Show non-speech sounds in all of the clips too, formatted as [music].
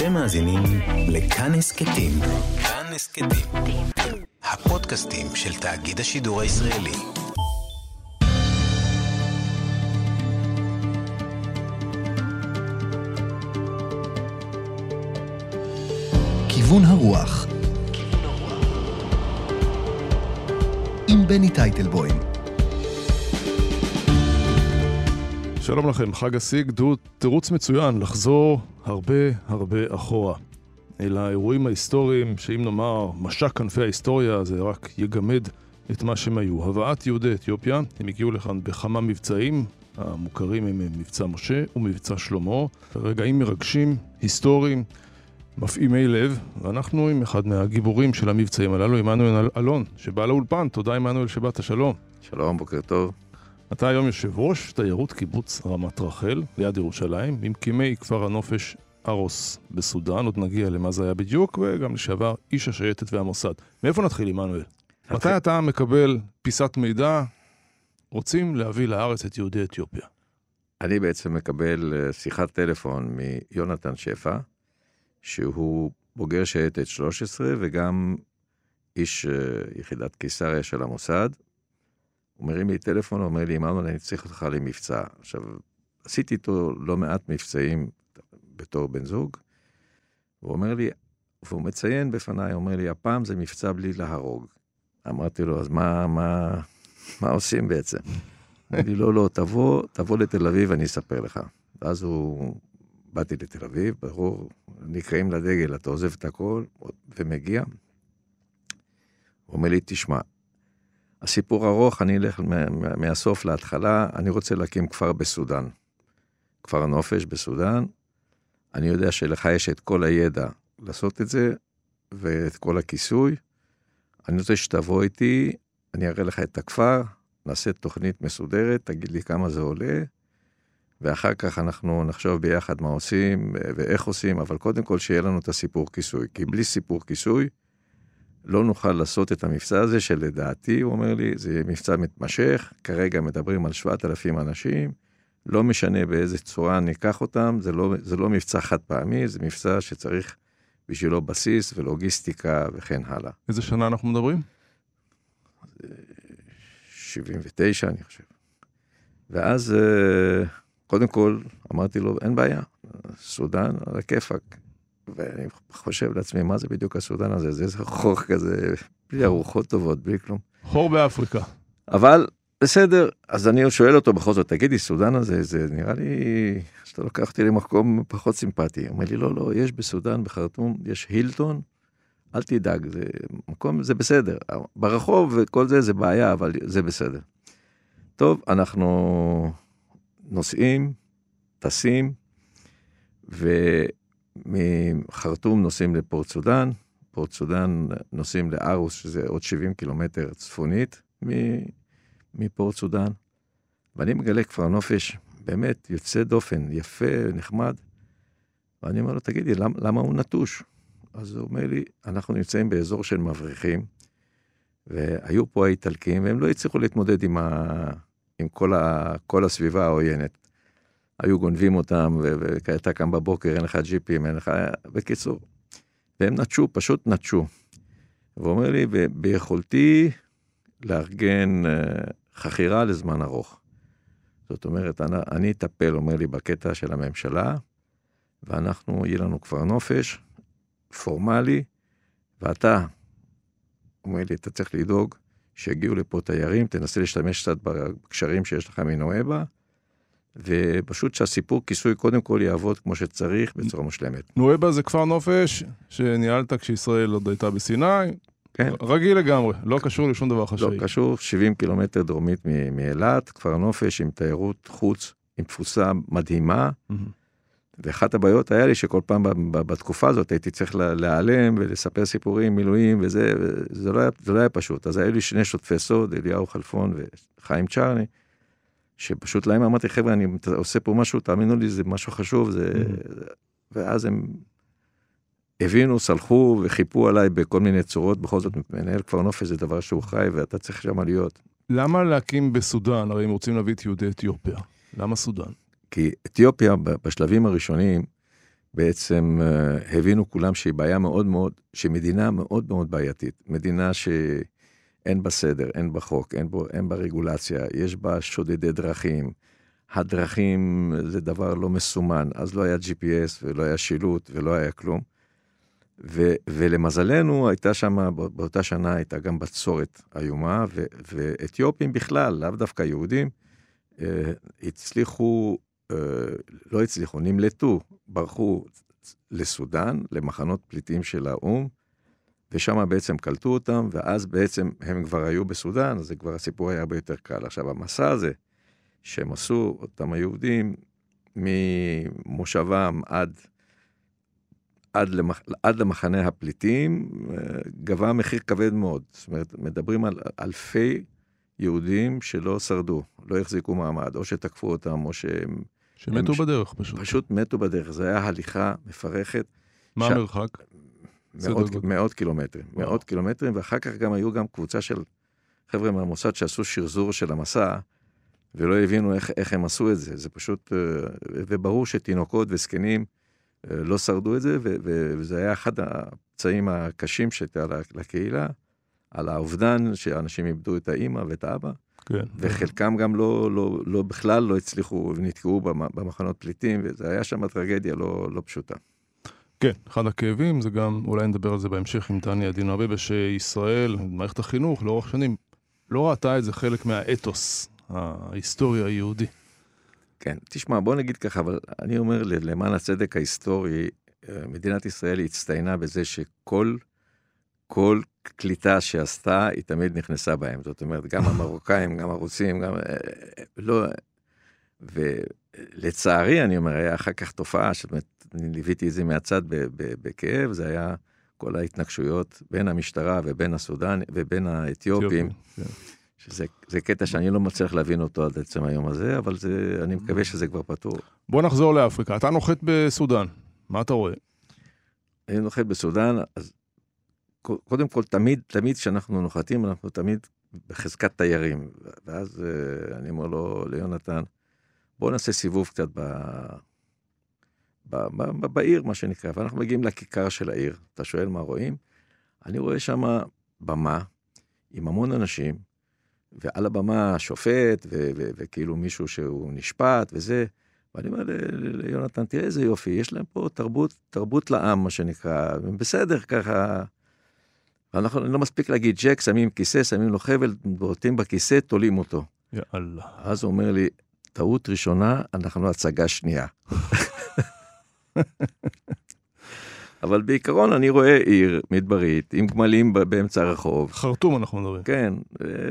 אתם מאזינים לכאן הסכתים. כאן הסכתים. הפודקאסטים של תאגיד השידור הישראלי. כיוון הרוח עם בני טייטלבוים שלום לכם, חג הסיגד הוא תירוץ מצוין לחזור הרבה הרבה אחורה. אל האירועים ההיסטוריים, שאם נאמר משק כנפי ההיסטוריה, זה רק יגמד את מה שהם היו. הבאת יהודי אתיופיה, הם הגיעו לכאן בכמה מבצעים, המוכרים הם מבצע משה ומבצע שלמה. רגעים מרגשים, היסטוריים, מפעימי לב, ואנחנו עם אחד מהגיבורים של המבצעים הללו, עמנואל אלון, שבא לאולפן. תודה עמנואל שבאת, שלום. שלום, בוקר טוב. אתה היום יושב ראש תיירות קיבוץ רמת רחל, ליד ירושלים, ממקימי כפר הנופש ארוס בסודאן, עוד נגיע למה זה היה בדיוק, וגם לשעבר איש השייטת והמוסד. מאיפה נתחיל, עמנואל? מתי אתה מקבל פיסת מידע, רוצים להביא לארץ את יהודי אתיופיה? אני בעצם מקבל אה, שיחת טלפון מיונתן שפע, שהוא בוגר שייטת 13 וגם איש אה, יחידת קיסריה של המוסד, הוא מרים לי טלפון, אומר לי, עמנואל, אני צריך אותך למבצע. עכשיו, עשיתי איתו לא מעט מבצעים בתור בן זוג, והוא אומר לי, והוא מציין בפניי, הוא אומר לי, הפעם זה מבצע בלי להרוג. אמרתי לו, אז מה, מה, מה עושים בעצם? [laughs] אמר לי, לא, לא, תבוא, תבוא לתל אביב, אני אספר לך. ואז הוא, באתי לתל אביב, ברור, נקראים לדגל, אתה עוזב את הכל, ומגיע. הוא אומר לי, תשמע, הסיפור ארוך, אני אלך מהסוף להתחלה, אני רוצה להקים כפר בסודאן. כפר הנופש בסודאן. אני יודע שלך יש את כל הידע לעשות את זה, ואת כל הכיסוי. אני רוצה שתבוא איתי, אני אראה לך את הכפר, נעשה תוכנית מסודרת, תגיד לי כמה זה עולה, ואחר כך אנחנו נחשוב ביחד מה עושים ואיך עושים, אבל קודם כל שיהיה לנו את הסיפור כיסוי, כי בלי סיפור כיסוי, לא נוכל לעשות את המבצע הזה, שלדעתי, הוא אומר לי, זה מבצע מתמשך, כרגע מדברים על 7,000 אנשים, לא משנה באיזה צורה ניקח אותם, זה לא, זה לא מבצע חד פעמי, זה מבצע שצריך בשבילו בסיס ולוגיסטיקה וכן הלאה. איזה שנה אנחנו מדברים? 79, אני חושב. ואז, אה, קודם כל, אמרתי לו, אין בעיה, סודאן, על הכיפאק. ואני חושב לעצמי, מה זה בדיוק הסודן הזה? זה איזה חור כזה, בלי ארוחות טובות, בלי כלום. חור באפריקה. אבל בסדר, אז אני שואל אותו בכל זאת, תגידי, סודן הזה, זה נראה לי שאתה לוקח אותי למקום פחות סימפטי. הוא אומר לי, לא, לא, יש בסודן, בחרטום, יש הילטון, אל תדאג, זה מקום, זה בסדר. ברחוב וכל זה, זה בעיה, אבל זה בסדר. טוב, אנחנו נוסעים, טסים, ו... מחרטום נוסעים לפורט סודאן, פורט סודאן נוסעים לארוס, שזה עוד 70 קילומטר צפונית מפורט סודאן. ואני מגלה כפר נופש באמת יוצא דופן, יפה, נחמד. ואני אומר לו, תגידי, למה, למה הוא נטוש? אז הוא אומר לי, אנחנו נמצאים באזור של מבריחים, והיו פה האיטלקים, והם לא הצליחו להתמודד עם, ה... עם כל, ה... כל הסביבה העוינת. היו גונבים אותם, ואתה קם בבוקר, אין לך ג'יפים, אין לך... בקיצור. והם נטשו, פשוט נטשו. והוא אומר לי, ביכולתי לארגן אה, חכירה לזמן ארוך. זאת אומרת, אני, אני אטפל, אומר לי, בקטע של הממשלה, ואנחנו, יהיה לנו כפר נופש, פורמלי, ואתה, אומר לי, אתה צריך לדאוג שיגיעו לפה תיירים, תנסה להשתמש קצת בקשרים שיש לך מנואבה, ופשוט שהסיפור כיסוי קודם כל יעבוד כמו שצריך בצורה מושלמת. נואבה זה כפר נופש שניהלת כשישראל עוד הייתה בסיני. כן. רגיל לגמרי, לא קשור לשום דבר חשאי. לא קשור, 70 קילומטר דרומית מאילת, כפר נופש עם תיירות חוץ, עם תפוסה מדהימה. Mm-hmm. ואחת הבעיות היה לי שכל פעם בתקופה הזאת הייתי צריך להיעלם ולספר סיפורים, מילואים וזה, וזה לא היה, לא היה פשוט. אז היו לי שני שותפי סוד, אליהו חלפון וחיים צ'רני. שפשוט להם אמרתי, חבר'ה, אני עושה פה משהו, תאמינו לי, זה משהו חשוב, זה... ואז הם הבינו, סלחו וחיפו עליי בכל מיני צורות, בכל זאת, מנהל כפר נופש זה דבר שהוא חי, ואתה צריך שם להיות. למה להקים בסודאן? הרי הם רוצים להביא את יהודי אתיופיה. למה סודאן? כי אתיופיה, בשלבים הראשונים, בעצם אה, הבינו כולם שהיא בעיה מאוד מאוד, שמדינה מאוד מאוד בעייתית. מדינה שאין בה סדר, אין בה חוק, אין, אין בה רגולציה, יש בה שודדי דרכים. הדרכים זה דבר לא מסומן, אז לא היה GPS ולא היה שילוט ולא היה כלום. ו, ולמזלנו הייתה שם, באותה שנה הייתה גם בצורת איומה, ו, ואתיופים בכלל, לאו דווקא יהודים, אה, הצליחו, אה, לא הצליחו, נמלטו, ברחו לסודאן, למחנות פליטים של האו"ם, ושם בעצם קלטו אותם, ואז בעצם הם כבר היו בסודאן, אז זה כבר הסיפור היה הרבה יותר קל. עכשיו, המסע הזה שהם עשו, אותם היהודים, ממושבם עד, עד, למח, עד למחנה הפליטים, אה, גבה מחיר כבד מאוד. זאת אומרת, מדברים על אלפי יהודים שלא שרדו, לא החזיקו מעמד, או שתקפו אותם, או שהם... שמתו הם, בדרך פשוט. פשוט מתו בדרך, זו הייתה הליכה מפרכת. מה ש... המרחק? מאות, מאות קילומטרים, וואו. מאות קילומטרים, ואחר כך גם היו גם קבוצה של חבר'ה מהמוסד שעשו שרזור של המסע, ולא הבינו איך, איך הם עשו את זה. זה פשוט, אה, וברור שתינוקות וזקנים אה, לא שרדו את זה, וזה היה אחד הפצעים הקשים שהייתה לקהילה, על האובדן, שאנשים איבדו את האימא ואת האבא. כן. וחלקם גם לא, לא, לא בכלל לא הצליחו ונתקעו במחנות פליטים, וזה היה שם טרגדיה לא, לא פשוטה. כן, אחד הכאבים זה גם, אולי נדבר על זה בהמשך עם דני עדינו אביבה, שישראל, מערכת החינוך לאורך שנים, לא ראתה את זה חלק מהאתוס ההיסטורי היהודי. כן, תשמע, בוא נגיד ככה, אבל אני אומר למען הצדק ההיסטורי, אה, מדינת ישראל הצטיינה בזה שכל כל קליטה שעשתה, היא תמיד נכנסה בהם. זאת אומרת, גם [laughs] המרוקאים, גם הרוסים, גם... אה, לא... ולצערי, אני אומר, היה אחר כך תופעה, אומרת, אני ליוויתי את זה מהצד בכאב, זה היה כל ההתנגשויות בין המשטרה ובין הסודן ובין האתיופים. כן. שזה קטע שאני לא מצליח להבין אותו עד עצם היום הזה, אבל זה, אני מקווה שזה כבר פתור. בוא נחזור לאפריקה. אתה נוחת בסודאן, מה אתה רואה? אני נוחת בסודאן, אז קודם כל, תמיד, תמיד כשאנחנו נוחתים, אנחנו תמיד בחזקת תיירים. ואז אה, אני אומר לו, ליונתן, בוא נעשה סיבוב קצת ב... ב... ב... בעיר, מה שנקרא, ואנחנו מגיעים לכיכר של העיר. אתה שואל מה רואים? אני רואה שם במה עם המון אנשים, ועל הבמה שופט, ו- ו- וכאילו מישהו שהוא נשפט וזה. ואני אומר ליונתן, תראה איזה יופי, יש להם פה תרבות, תרבות לעם, מה שנקרא, בסדר, ככה. אנחנו לא מספיק להגיד ג'ק, שמים כיסא, שמים לו חבל, בועטים בכיסא, תולים אותו. יאללה. אז הוא אומר לי, טעות ראשונה, אנחנו הצגה שנייה. אבל בעיקרון אני רואה עיר מדברית עם גמלים באמצע הרחוב. חרטום אנחנו מדברים. כן,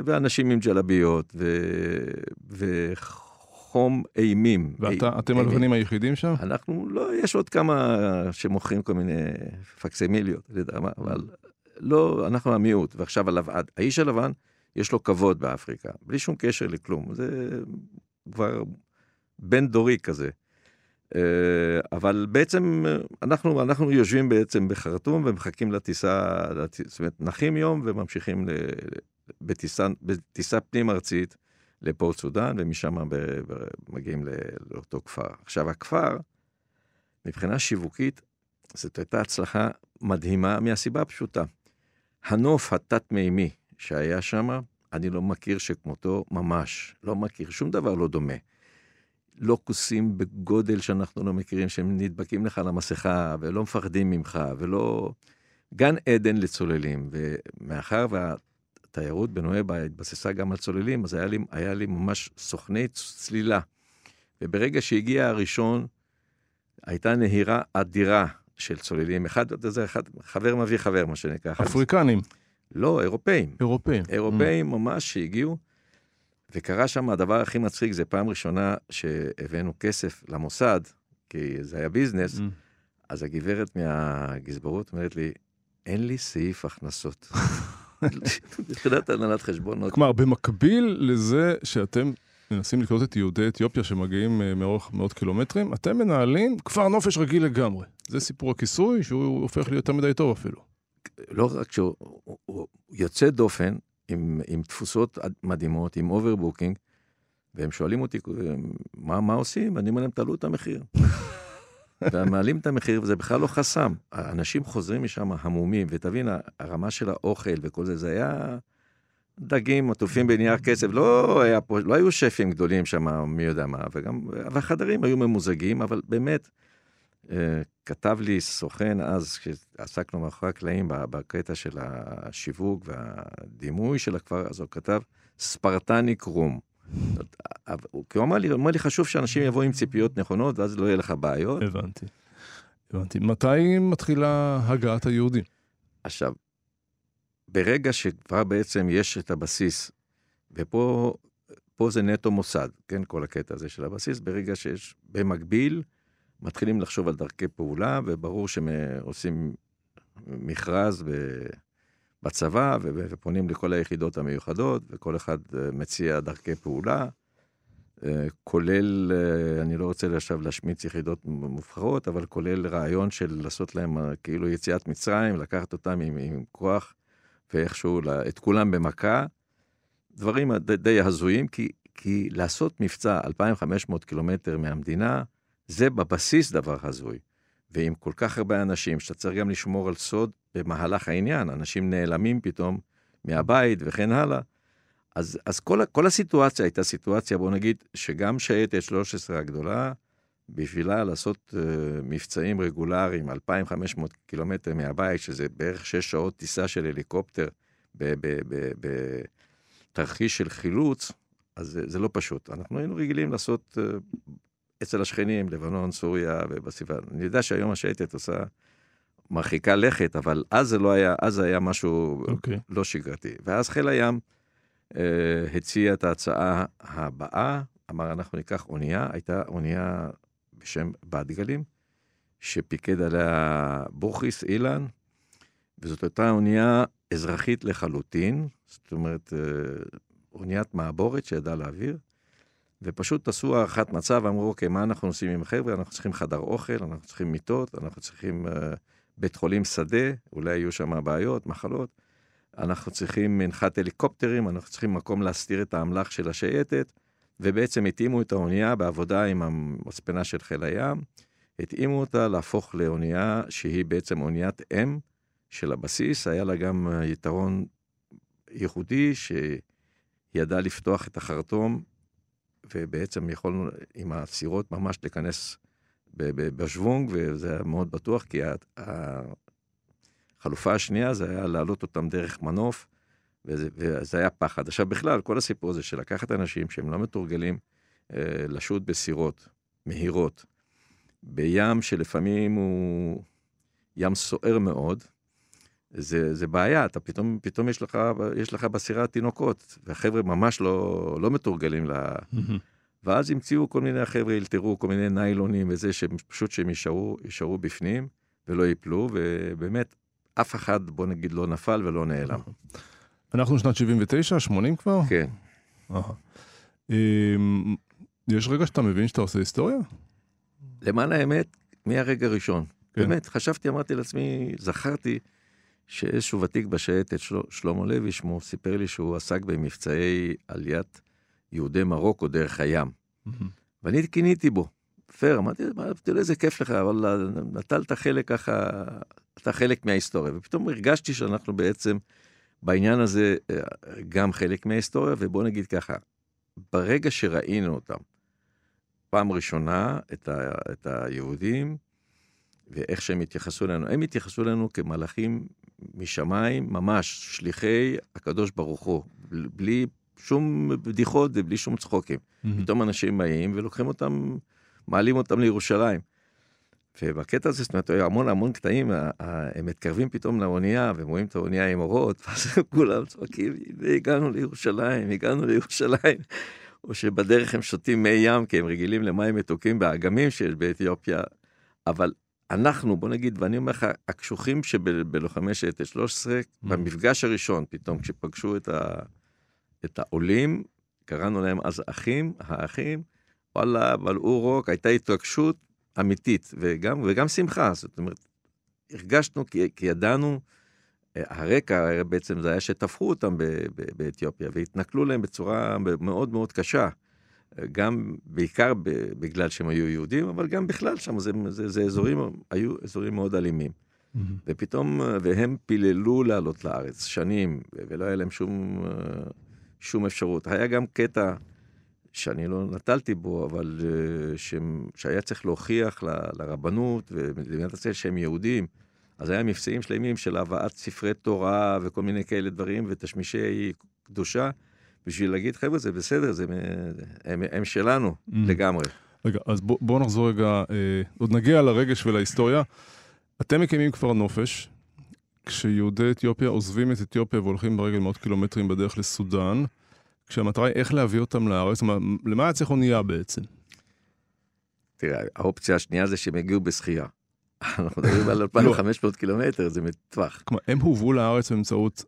ואנשים עם ג'לביות ו... וחום אימים. ואתם הלבנים היחידים שם? אנחנו, לא, יש עוד כמה שמוכרים כל מיני פקסימיליות, אבל לא, אנחנו המיעוט. ועכשיו הלבן, האיש הלבן, יש לו כבוד באפריקה, בלי שום קשר לכלום. זה כבר בן דורי כזה. אה, אבל בעצם אנחנו, אנחנו יושבים בעצם בחרטום ומחכים לטיסה, זאת אומרת, נחים יום וממשיכים בטיסה, בטיסה פנים ארצית לפורט סודאן, ומשם מגיעים לאותו כפר. עכשיו, הכפר, מבחינה שיווקית, זאת הייתה הצלחה מדהימה מהסיבה הפשוטה. הנוף התת-מימי שהיה שם, אני לא מכיר שכמותו ממש, לא מכיר, שום דבר לא דומה. לא כוסים בגודל שאנחנו לא מכירים, שהם נדבקים לך למסכה, ולא מפחדים ממך, ולא... גן עדן לצוללים, ומאחר והתיירות בנואבה התבססה גם על צוללים, אז היה לי, היה לי ממש סוכני צלילה. וברגע שהגיע הראשון, הייתה נהירה אדירה של צוללים. אחד, זה אחד, חבר מביא חבר, מה שנקרא. אפריקנים. לא, אירופאים. אירופאים. אירופאים mm. ממש שהגיעו. וקרה שם הדבר הכי מצחיק, זה פעם ראשונה שהבאנו כסף למוסד, כי זה היה ביזנס, mm. אז הגברת מהגזברות אומרת לי, אין לי סעיף הכנסות. [laughs] מבחינת הנהלת חשבונות. כלומר, במקביל לזה שאתם מנסים לקלוט את יהודי אתיופיה שמגיעים אה, מאורך מאות קילומטרים, אתם מנהלים כפר נופש רגיל לגמרי. זה סיפור הכיסוי, שהוא הופך להיות יותר מדי טוב אפילו. לא רק שהוא יוצא דופן, עם, עם תפוסות מדהימות, עם overbooking, והם שואלים אותי, מה, מה עושים? אני אומר להם, תעלו את המחיר. [laughs] ומעלים את המחיר, וזה בכלל לא חסם. אנשים חוזרים משם המומים, ותבין, הרמה של האוכל וכל זה, זה היה דגים עטופים בנייר כסף, לא, היה פה, לא היו שפים גדולים שם, מי יודע מה, וגם, והחדרים היו ממוזגים, אבל באמת, כתב לי סוכן אז, כשעסקנו מאחורי הקלעים בקטע של השיווק והדימוי של הכפר, אז הוא כתב ספרטניק רום. כי הוא אמר לי, הוא אמר לי, חשוב שאנשים יבואו עם ציפיות נכונות, ואז לא יהיה לך בעיות. הבנתי. הבנתי. מתי מתחילה הגעת היהודים? עכשיו, ברגע שכבר בעצם יש את הבסיס, ופה פה זה נטו מוסד, כן, כל הקטע הזה של הבסיס, ברגע שיש, במקביל, מתחילים לחשוב על דרכי פעולה, וברור שהם עושים מכרז. בצבא, ופונים לכל היחידות המיוחדות, וכל אחד אה, מציע דרכי פעולה, אה, כולל, אה, אני לא רוצה עכשיו להשמיץ יחידות מובחרות, אבל כולל רעיון של לעשות להם כאילו יציאת מצרים, לקחת אותם עם, עם כוח, ואיכשהו את כולם במכה. דברים די, די הזויים, כי, כי לעשות מבצע 2,500 קילומטר מהמדינה, זה בבסיס דבר הזוי. ועם כל כך הרבה אנשים, שאתה צריך גם לשמור על סוד במהלך העניין, אנשים נעלמים פתאום מהבית וכן הלאה. אז, אז כל, כל הסיטואציה הייתה סיטואציה, בוא נגיד, שגם שייטת 13 הגדולה, בשבילה לעשות uh, מבצעים רגולריים, 2,500 קילומטר מהבית, שזה בערך 6 שעות טיסה של הליקופטר בתרחיש של חילוץ, אז זה, זה לא פשוט. אנחנו היינו רגילים לעשות uh, אצל השכנים, לבנון, סוריה ובסביבה. אני יודע שהיום השייטת עושה, מרחיקה לכת, אבל אז זה לא היה, אז זה היה משהו okay. אוקיי. לא שגרתי. ואז חיל הים אה, הציע את ההצעה הבאה, אמר, אנחנו ניקח אונייה, הייתה אונייה בשם בת גלים, שפיקד עליה בוכריס אילן, וזאת הייתה אונייה אזרחית לחלוטין, זאת אומרת, אה, אוניית מעבורת שידעה להעביר. ופשוט עשו הערכת מצב, אמרו, אוקיי, מה אנחנו עושים עם החבר'ה? אנחנו צריכים חדר אוכל, אנחנו צריכים מיטות, אנחנו צריכים uh, בית חולים שדה, אולי יהיו שם בעיות, מחלות. אנחנו צריכים מנחת הליקופטרים, אנחנו צריכים מקום להסתיר את האמל"ח של השייטת, ובעצם התאימו את האונייה בעבודה עם המספנה של חיל הים, התאימו אותה להפוך לאונייה שהיא בעצם אוניית אם של הבסיס, היה לה גם יתרון ייחודי, שידעה לפתוח את החרטום ובעצם יכולנו עם הסירות ממש להיכנס בשוונג, וזה היה מאוד בטוח, כי החלופה השנייה זה היה להעלות אותם דרך מנוף, וזה, וזה היה פחד. עכשיו בכלל, כל הסיפור הזה של לקחת אנשים שהם לא מתורגלים אה, לשוט בסירות מהירות, בים שלפעמים הוא ים סוער מאוד, זה, זה בעיה, אתה פתאום, פתאום יש לך, יש לך בסירה תינוקות, והחבר'ה ממש לא, לא מתורגלים ל... ואז המציאו כל מיני, החבר'ה אלתרו כל מיני ניילונים וזה, שפשוט שהם יישארו, יישארו בפנים ולא ייפלו, ובאמת, אף אחד, בוא נגיד, לא נפל ולא נעלם. אנחנו שנת 79, 80 כבר? כן. אמ, יש רגע שאתה מבין שאתה עושה היסטוריה? למען האמת, מהרגע הראשון. כן. באמת, חשבתי, אמרתי לעצמי, זכרתי, שאיזשהו ותיק בשייטת, של... שלמה לוי שמו, סיפר לי שהוא עסק במבצעי עליית יהודי מרוקו דרך הים. ואני קיניתי בו. פייר, אמרתי, תראה איזה כיף לך, אבל נטלת חלק ככה, אתה חלק מההיסטוריה. ופתאום הרגשתי שאנחנו בעצם בעניין הזה אה, גם חלק מההיסטוריה, ובוא נגיד ככה, ברגע שראינו אותם, פעם ראשונה, את, ה, את היהודים, ואיך שהם התייחסו אלינו, הם התייחסו אלינו כמלאכים משמיים, ממש שליחי הקדוש ברוך הוא, בלי שום בדיחות ובלי שום צחוקים. Mm-hmm. פתאום אנשים באים ולוקחים אותם, מעלים אותם לירושלים. ובקטע הזה, זאת אומרת, היו המון המון קטעים, הם מתקרבים פתאום לאונייה, והם רואים את האונייה עם אורות, [laughs] ואז כולם צועקים, והגענו לירושלים, הגענו לירושלים. [laughs] או שבדרך הם שותים מי ים, כי הם רגילים למים מתוקים באגמים שיש באתיופיה, אבל אנחנו, בוא נגיד, ואני אומר לך, הקשוחים שבלוחמי שייטת 13, mm. במפגש הראשון, פתאום, כשפגשו את, ה, את העולים, קראנו להם אז אחים, האחים, וואלה, בלעו רוק, הייתה התרגשות אמיתית, וגם, וגם שמחה, זאת אומרת, הרגשנו כי, כי ידענו, אה, הרקע בעצם זה היה שטפחו אותם באתיופיה, והתנכלו להם בצורה מאוד מאוד קשה. גם, בעיקר בגלל שהם היו יהודים, אבל גם בכלל שם, זה, זה, זה אזורים, היו אזורים מאוד אלימים. ופתאום, והם פיללו לעלות לארץ שנים, ולא היה להם שום, אה, שום אפשרות. היה גם קטע שאני לא נטלתי בו, אבל אה, שהם, שהיה צריך להוכיח ל- לרבנות ולמדינת ישראל שהם יהודים. אז היה מבצעים שלמים של הבאת ספרי תורה וכל מיני כאלה דברים ותשמישי קדושה, בשביל להגיד, חבר'ה, זה בסדר, זה, הם, הם שלנו Mm. לגמרי. רגע, אז בוא- בואו נחזור רגע, אה, עוד נגיע לרגש ולהיסטוריה. אתם מקימים כפר נופש, כשיהודי אתיופיה עוזבים את אתיופיה והולכים ברגל מאות קילומטרים בדרך לסודאן, כשהמטרה היא איך להביא אותם לארץ, זאת אומרת, למה היה צריך אונייה בעצם? תראה, האופציה השנייה זה שהם הגיעו בשחייה. [laughs] אנחנו מדברים על 2,500 קילומטר, זה מטווח. כלומר, הם הובאו לארץ באמצעות,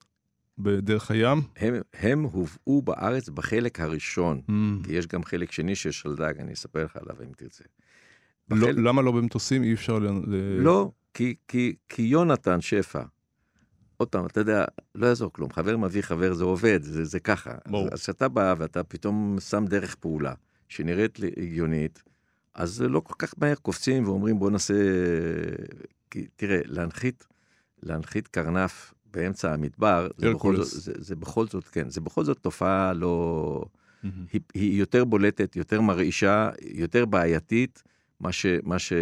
בדרך הים? הם, הם הובאו בארץ בחלק הראשון, Mm. כי יש גם חלק שני של שלדג, אני אספר לך עליו אם תרצה. לא, בחלק- למה לא במטוסים? אי אפשר ל... לא, כי, כי, כי יונתן שפע, עוד פעם, אתה יודע, לא יעזור כלום, חבר מביא חבר, זה עובד, זה, זה ככה. ברור. אז כשאתה בא ואתה פתאום שם דרך פעולה שנראית הגיונית, אז לא כל כך מהר קופצים ואומרים בוא נעשה... כי תראה, להנחית, להנחית קרנף באמצע המדבר, זה בכל. זאת, זה, זה בכל זאת, כן, זה בכל זאת תופעה לא... היא, היא יותר בולטת, יותר מרעישה, יותר בעייתית, מה, ש, מה, ש,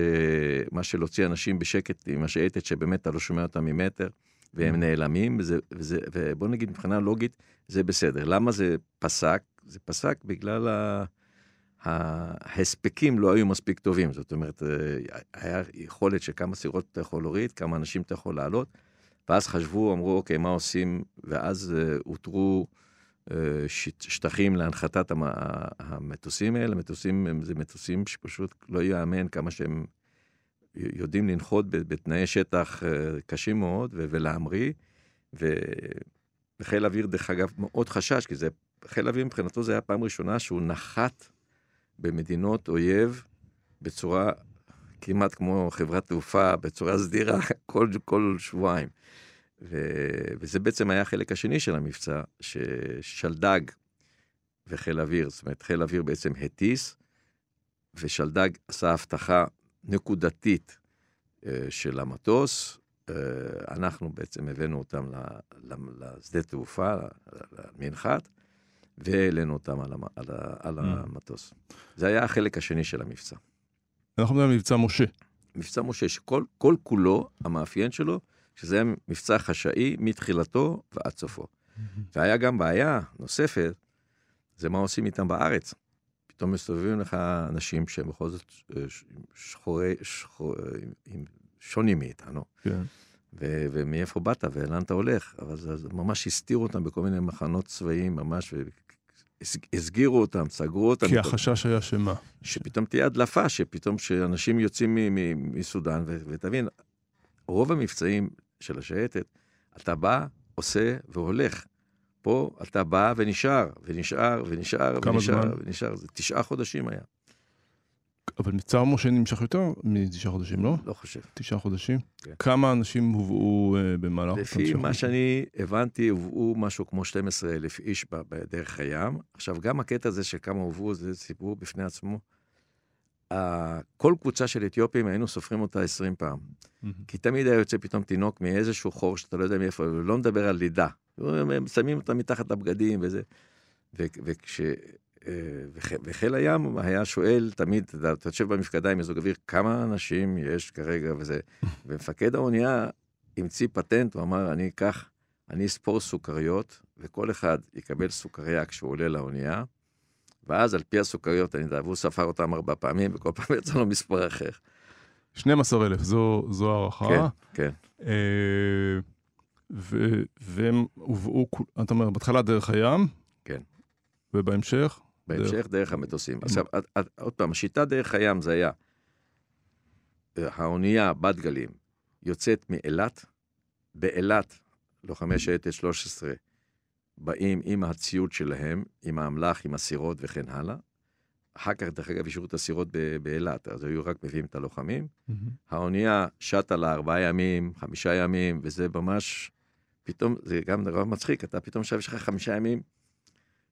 מה שלהוציא אנשים בשקט עם השייטת שבאמת אתה לא שומע אותם ממטר, והם. נעלמים, וזה, וזה, ובוא נגיד מבחינה לוגית, זה בסדר. למה זה פסק? זה פסק בגלל ה... ההספקים לא היו מספיק טובים, זאת אומרת, אה, היה יכולת שכמה סירות אתה יכול להוריד, כמה אנשים אתה יכול לעלות, ואז חשבו, אמרו, אוקיי, מה עושים? ואז אה, אותרו אה, שטחים להנחתת המ- המטוסים האלה. מטוסים, זה מטוסים שפשוט לא ייאמן כמה שהם יודעים לנחות בתנאי שטח אה, קשים מאוד ולהמריא. וחיל האוויר, דרך אגב, מאוד חשש, כי זה, חיל האוויר מבחינתו זה היה פעם ראשונה שהוא נחת במדינות אויב בצורה כמעט כמו חברת תעופה, בצורה סדירה, [laughs] כל, כל שבועיים. ו... וזה בעצם היה החלק השני של המבצע, ששלדג וחיל האוויר, זאת אומרת, חיל האוויר בעצם הטיס, ושלדג עשה הבטחה נקודתית אה, של המטוס. אה, אנחנו בעצם הבאנו אותם לשדה תעופה, למנחת, והעלינו אותם על, המ... על, ה... על המטוס. זה היה החלק השני של המבצע. אנחנו מדברים על מבצע משה. מבצע משה, שכל כל כולו, המאפיין שלו, שזה היה מבצע חשאי מתחילתו ועד סופו. והיה גם בעיה נוספת, זה מה עושים איתם בארץ. פתאום מסתובבים לך אנשים שהם בכל זאת אה, שחורי, שחור, אה, שונים מאיתנו, כן. ו- ומאיפה באת ולאן אתה הולך, אבל זה, זה ממש הסתירו אותם בכל מיני מחנות צבאיים, ממש, והסגירו אותם, סגרו אותם. כי החשש היה שמה? שפתאום תהיה הדלפה, שפתאום שאנשים יוצאים מסודאן, ותבין, רוב המבצעים של השייטת, אתה בא, עושה והולך. פה אתה בא ונשאר, ונשאר, ונשאר, כמה ונשאר, זמן? ונשאר. זה תשעה חודשים היה, אבל מבצע משה נמשך יותר מתשעה חודשים, לא? לא חושב. תשעה חודשים? כן. כמה אנשים הובאו אה, במהלך לפי מה? שאני הבנתי, הובאו משהו כמו 12 אלף איש בדרך הים. עכשיו, גם הקטע הזה של כמה הובאו, זה סיפור בפני עצמו. כל קבוצה של אתיופים, היינו סופרים אותה 20 פעם. מהמם. כי תמיד היה יוצא פתאום תינוק מאיזשהו חור שאתה לא יודע מאיפה, ולא מדבר על לידה. הם שמים אותה מתחת לבגדים וזה. ו- וכש... אה, וח- וחיל הים היה שואל תמיד, אתה יושב במפקדה עם מיזוג אוויר, כמה אנשים יש כרגע וזה. [laughs] ומפקד האונייה המציא פטנט, הוא אמר, אני אקח, אני אספור סוכריות, וכל אחד יקבל סוכריה כשהוא עולה לאונייה, ואז על פי הסוכריות, אני יודע, והוא ספר אותם ארבע פעמים, וכל פעם יצא לו מספר אחר. 12,000, זו, זו הערכה. כן, כן. אה, ו- והם הובאו, אתה אומר, בהתחלה דרך הים. כן. ובהמשך? בהמשך דרך המטוסים. עכשיו, עוד פעם, השיטה דרך הים זה היה, אה, האונייה בת גלים יוצאת מאילת, באילת, לוחמי שייטת 13, באים עם הציוד שלהם, עם האמל"ח, עם הסירות וכן הלאה. אחר כך, דרך אגב, השאירו את הסירות באילת, אז היו רק מביאים את הלוחמים. מהמם. האונייה שטה לה ארבעה ימים, חמישה ימים, וזה ממש, פתאום, זה גם נורא מצחיק, אתה פתאום עכשיו יש לך חמישה ימים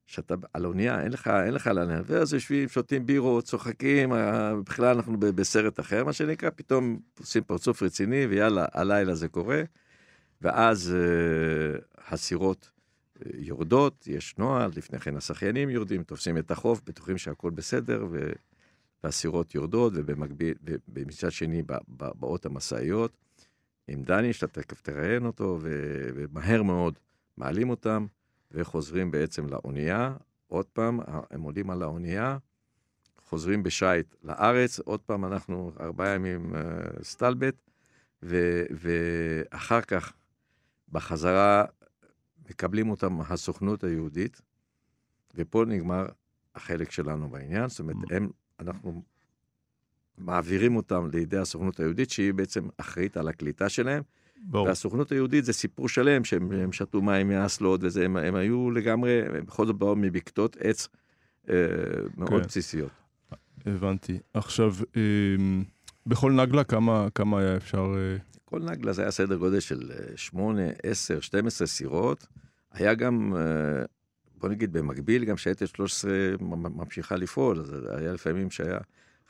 שאתה על אונייה, אין לך, אין לך לאן, ואז יושבים, שותים בירות, צוחקים, אה, בכלל אנחנו בסרט אחר, מה שנקרא, פתאום עושים פרצוף רציני, ויאללה, הלילה זה קורה, ואז אה, הסירות יורדות, יש נוהל, לפני כן השחיינים יורדים, תופסים את החוף, בטוחים שהכל בסדר, ו... והסירות יורדות, ובמקביל, ומצד שני באות המשאיות, עם דני, שאתה תכף תראיין אותו, ו- ומהר מאוד מעלים אותם, וחוזרים בעצם לאונייה. עוד פעם, הם עולים על האונייה, חוזרים בשייט לארץ, עוד פעם אנחנו ארבעה ימים uh, סטלבט, ו- ואחר כך, בחזרה, מקבלים אותם הסוכנות היהודית, ופה נגמר החלק שלנו בעניין, זאת אומרת, הם, אנחנו מעבירים אותם לידי הסוכנות היהודית, שהיא בעצם אחראית על הקליטה שלהם, ברור. והסוכנות היהודית זה סיפור שלם, שהם הם שתו מים מאסלות וזה, הם, הם היו לגמרי, הם בכל זאת באו מבקתות עץ אה, מאוד כן. בסיסיות. הבנתי. עכשיו, אמ, בכל נגלה כמה, כמה היה אפשר... אה, כל נגלה זה היה סדר גודל של אה, 8, 10, 12 סירות. היה גם, אה, בוא נגיד במקביל, גם שייטת 13 מ- ממשיכה לפעול, אז היה לפעמים שהיה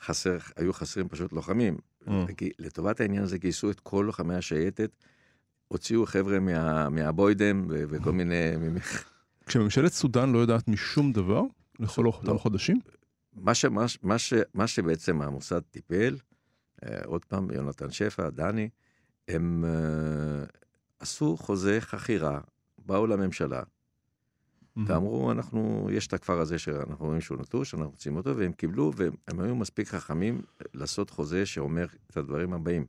חסר, היו חסרים פשוט לוחמים. Mm. לטובת העניין הזה גייסו את כל לוחמי השייטת, הוציאו חבר'ה מה, מהבוידם ו- וכל מיני... כשממשלת סודאן לא יודעת משום דבר, לכל לא. אותם חודשים? מה, ש, מה, ש- מה, ש, מה שבעצם המוסד טיפל, אה, עוד פעם, יונתן שפע, דני, הם אה, עשו חוזה חכירה, באו לממשלה, ואמרו, אנחנו, יש את הכפר הזה שאנחנו רואים שהוא נטוש, אנחנו רוצים אותו, והם קיבלו, והם היו מספיק חכמים לעשות חוזה שאומר את הדברים הבאים.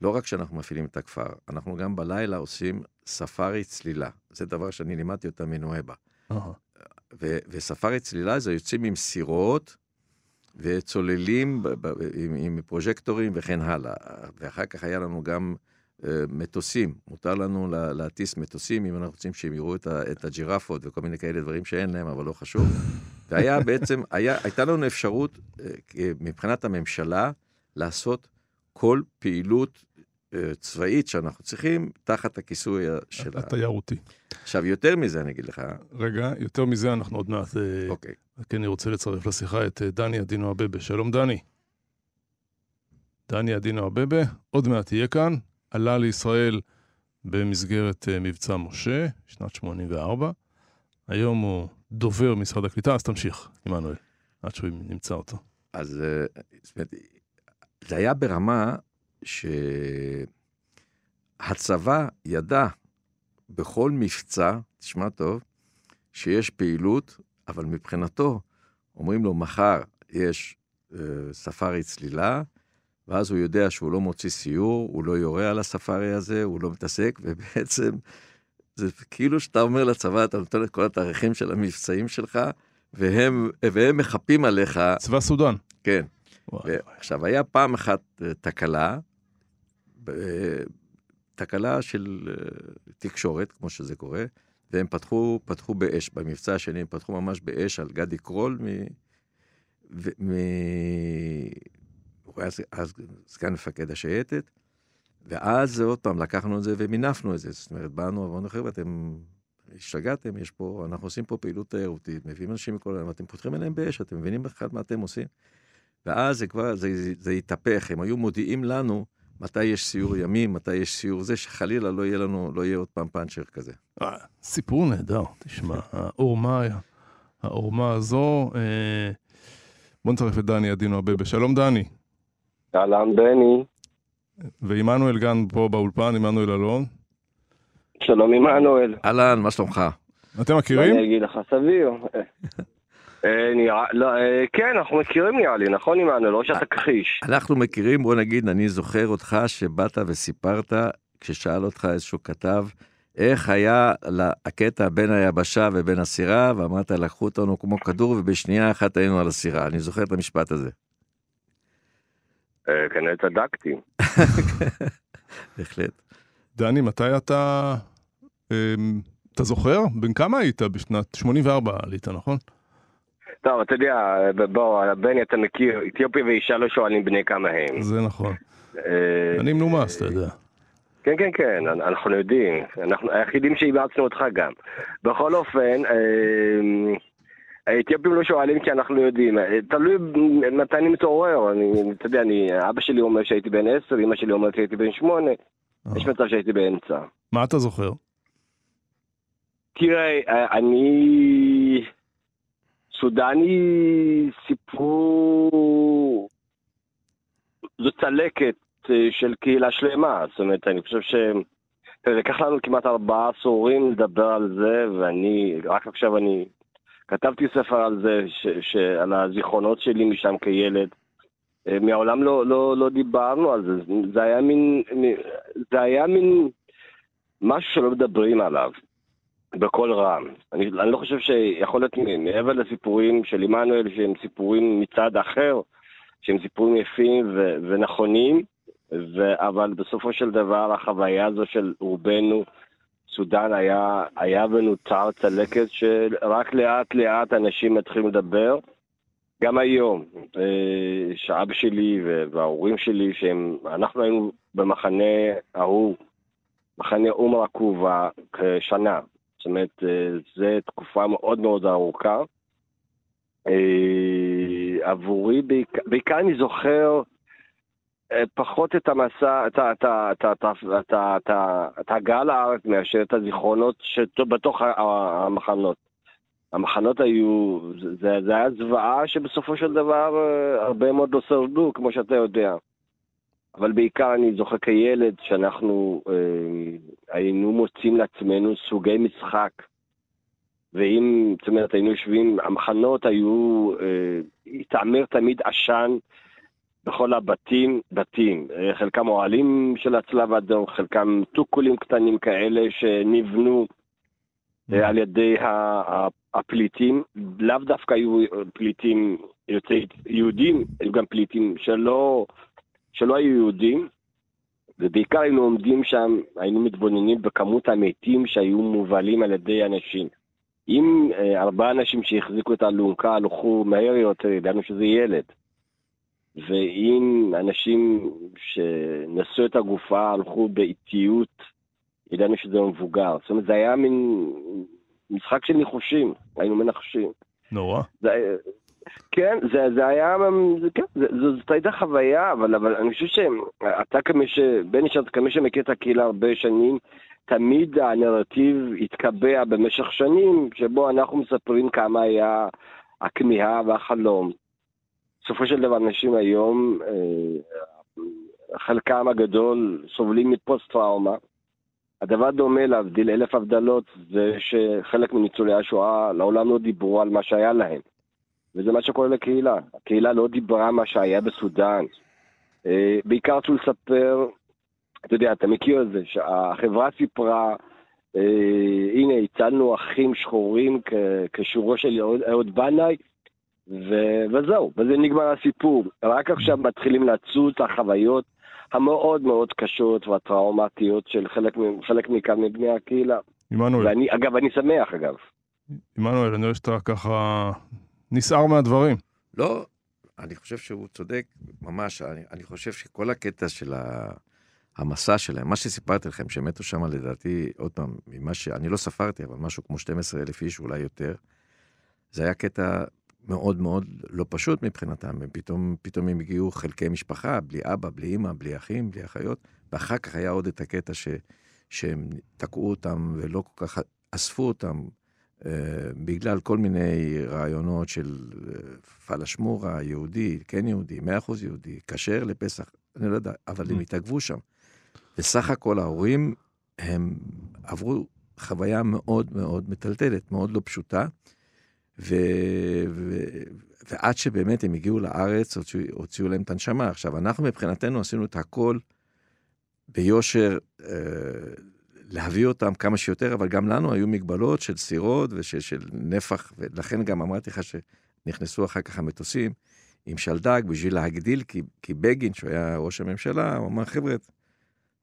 לא רק שאנחנו מפעילים את הכפר, אנחנו גם בלילה עושים ספארי צלילה. זה דבר שאני לימדתי אותה מנואבה. ו- וספארי צלילה זה יוצאים עם סירות וצוללים עם, עם פרוז'קטורים וכן הלאה. ואחר כך היה לנו גם אה, מטוסים. מותר לנו לה- להטיס מטוסים אם אנחנו רוצים שהם יראו את, ה- את הג'ירפות וכל מיני כאלה דברים שאין להם, אבל לא חשוב. והיה בעצם, היה, הייתה לנו אפשרות כ- מבחינת הממשלה לעשות כל פעילות צבאית שאנחנו צריכים תחת הכיסוי של ה... התיירותי. עכשיו, יותר מזה אני אגיד לך, רגע, יותר מזה אנחנו עוד מעט... אה, אוקיי. כן, אני רוצה לצרף לשיחה את אה, דני אדינו אבבה. שלום, דני. דני אדינו אבבה, עוד מעט יהיה כאן. עלה לישראל במסגרת אה, מבצע משה, שנת 84. היום הוא דובר משרד הקליטה, אז תמשיך, עמנואל, עד שהוא נמצא אותו. אז אה, זאת אומרת, זה היה ברמה שהצבא ידע בכל מבצע, תשמע טוב, שיש פעילות, אבל מבחינתו, אומרים לו, מחר יש אה, ספארי צלילה, ואז הוא יודע שהוא לא מוציא סיור, הוא לא יורה על הספארי הזה, הוא לא מתעסק, [laughs] ובעצם זה כאילו שאתה אומר לצבא, אתה נותן את כל התאריכים של המבצעים שלך, והם, והם מחפים עליך, צבא סודאן. כן. וואי, עכשיו, היה פעם אחת אה, תקלה, תקלה של אה, תקשורת, כמו שזה קורה, והם פתחו, פתחו באש, במבצע השני הם פתחו ממש באש על גדי קרול, מ... ו... מ... הוא היה אז- סגן מפקד השייטת, ואז עוד פעם לקחנו את זה ומינפנו את זה, זאת אומרת, באנו, אמרנו, חבר'ה, אתם השתגעתם, יש פה, אנחנו עושים פה פעילות תיירותית, מביאים אנשים מכל העולם, אתם פותחים עליהם באש, אתם מבינים בכלל מה אתם עושים? ואז זה כבר, זה, זה, זה התהפך, הם היו מודיעים לנו מתי יש סיור ימים, מתי יש סיור זה, שחלילה לא יהיה לנו, לא יהיה עוד פעם פאנצ'ר כזה. אה, סיפור נהדר, תשמע, העורמה, העורמה הזו, אה, בוא נצרף את דני אדינו אבבה. שלום דני. אהלן בני, ועמנואל גן פה באולפן, עמנואל אלון. שלום עמנואל. אהלן, מה שלומך? אתם מכירים? אני אגיד לך, סביר. אה, נראה, לא, אה, כן, אנחנו מכירים נראה לי, נכון עמנואל? לא שאתה כחיש. אנחנו מכירים, בוא נגיד, אני זוכר אותך שבאת וסיפרת, כששאל אותך איזשהו כתב, איך היה הקטע בין היבשה ובין הסירה, ואמרת, לקחו אותנו כמו כדור, ובשנייה אחת היינו על הסירה. אני זוכר את המשפט הזה. אה, כנראה צדקתי. [laughs] בהחלט. דני, מתי אתה... אתה זוכר? בן כמה היית בשנת 84 עלית, נכון? טוב, אתה יודע, בוא, בני, אתה מכיר, אתיופיה ואישה לא שואלים בני כמה הם. זה נכון. אה, אני מנומס, אתה יודע. כן, כן, כן, אנחנו יודעים. אנחנו היחידים שאימצנו אותך גם. בכל אופן, אה, האתיופים לא שואלים כי אנחנו יודעים. אה, תלוי מתי אני מתעורר. אני, אתה יודע, אני, אבא שלי אומר שהייתי בן עשר, אמא שלי אומרת שהייתי בן שמונה. יש מצב שהייתי באמצע. מה אתה זוכר? תראה, אה, אני... סודני סיפרו... זו צלקת אה, של קהילה שלמה. זאת אומרת, אני חושב ש... לקח לנו כמעט ארבעה עשורים לדבר על זה, ואני, רק עכשיו אני כתבתי ספר על זה, ש, ש, על הזיכרונות שלי משם כילד. אה, מעולם לא, לא, לא דיברנו על זה, זה היה מין, זה היה מין משהו שלא מדברים עליו. בקול רם. אני, אני לא חושב שיכול להיות מעבר לסיפורים של עמנואל, שהם סיפורים מצד אחר, שהם סיפורים יפים ו- ונכונים, ו- אבל בסופו של דבר החוויה הזו של רובנו, סודאן היה, היה ונותר צלקת שרק לאט לאט אנשים מתחילים לדבר. גם היום, אה, שאבא שלי וההורים שלי, שהם, אנחנו היינו במחנה ההוא, מחנה אום רקובה, כשנה. זאת אומרת, אה, זו תקופה מאוד מאוד ארוכה. אה, עבורי, בעיקר, אני זוכר אה, פחות את המסע, את ההגעה לארץ מאשר את הזיכרונות שבתוך המחנות. המחנות היו, זה, זה היה זוועה שבסופו של דבר הרבה מאוד לא שרדו, כמו שאתה יודע. אבל בעיקר אני זוכר כילד שאנחנו אה, היינו מוצאים לעצמנו סוגי משחק. ואם, זאת אומרת, היינו יושבים, המחנות היו, אה, התעמר תמיד עשן בכל הבתים, בתים. אה, חלקם אוהלים של הצלב האדום, חלקם טוקולים קטנים כאלה שנבנו אה, על ידי הפליטים. לאו דווקא היו פליטים יוצאי יהודים, היו גם פליטים שלא... שלא היו יהודים, ובעיקר היינו עומדים שם, היינו מתבוננים בכמות המתים שהיו מובלים על ידי אנשים. אם אה, ארבעה אנשים שהחזיקו את האלונקה הלכו מהר יותר, ידענו שזה ילד. ואם אנשים שנשאו את הגופה הלכו באיטיות, ידענו שזה מבוגר. זאת אומרת, זה היה מין משחק של ניחושים, היינו מנחשים. נורא. זה, כן, זה, זה היה, זה, כן, זה, זאת הייתה חוויה, אבל, אבל אני חושב שאתה כמי ש... בני שאתה כמי שמכיר את הקהילה הרבה שנים, תמיד הנרטיב התקבע במשך שנים, שבו אנחנו מספרים כמה היה הכמיהה והחלום. בסופו של דבר, אנשים היום, אה, חלקם הגדול סובלים מפוסט-טראומה. הדבר דומה להבדיל אלף הבדלות, זה שחלק מניצולי השואה לעולם לא דיברו על מה שהיה להם. וזה מה שקורה לקהילה. הקהילה לא דיברה מה שהיה בסודאן. אה, בעיקר רצו לספר, אתה יודע, אתה מכיר את זה, שהחברה סיפרה, אה, הנה, הצלנו אחים שחורים כשירו של אהוד בנאי, ו- וזהו, וזה נגמר הסיפור. רק עכשיו מתחילים לצוץ החוויות המאוד מאוד קשות והטראומטיות של חלק, חלק מכאן מבני הקהילה. עמנואל. ואני, אגב, אני שמח, אגב. עמנואל, אני רואה שאתה ככה נסער מהדברים. לא, אני חושב שהוא צודק ממש. אני, אני חושב שכל הקטע של ה... המסע שלהם, מה שסיפרתי לכם, שהם מתו שם לדעתי, עוד פעם, ממה ש... אני לא ספרתי, אבל משהו כמו 12 אלף איש, אולי יותר. זה היה קטע מאוד מאוד לא פשוט מבחינתם, ופתאום פתאום הם הגיעו חלקי משפחה, בלי אבא, בלי אמא, בלי אחים, בלי אחיות, ואחר כך היה עוד את הקטע ש... שהם תקעו אותם ולא כל כך אספו אותם בגלל כל מיני רעיונות של אה, פלשמורה, יהודי, כן יהודי, מאה אחוז יהודי, כשר לפסח, אני לא יודע, אבל הם mm. התעכבו שם. בסך הכל ההורים, הם עברו חוויה מאוד מאוד מטלטלת, מאוד לא פשוטה, ו... ו... ועד שבאמת הם הגיעו לארץ, הוציאו, הוציאו להם את הנשמה. עכשיו, אנחנו מבחינתנו עשינו את הכל ביושר, אה, להביא אותם כמה שיותר, אבל גם לנו היו מגבלות של סירות ושל נפח, ולכן גם אמרתי לך שנכנסו אחר כך המטוסים עם שלדג בשביל להגדיל, כי, כי בגין, שהוא היה ראש הממשלה, הוא אמר, חבר'ה,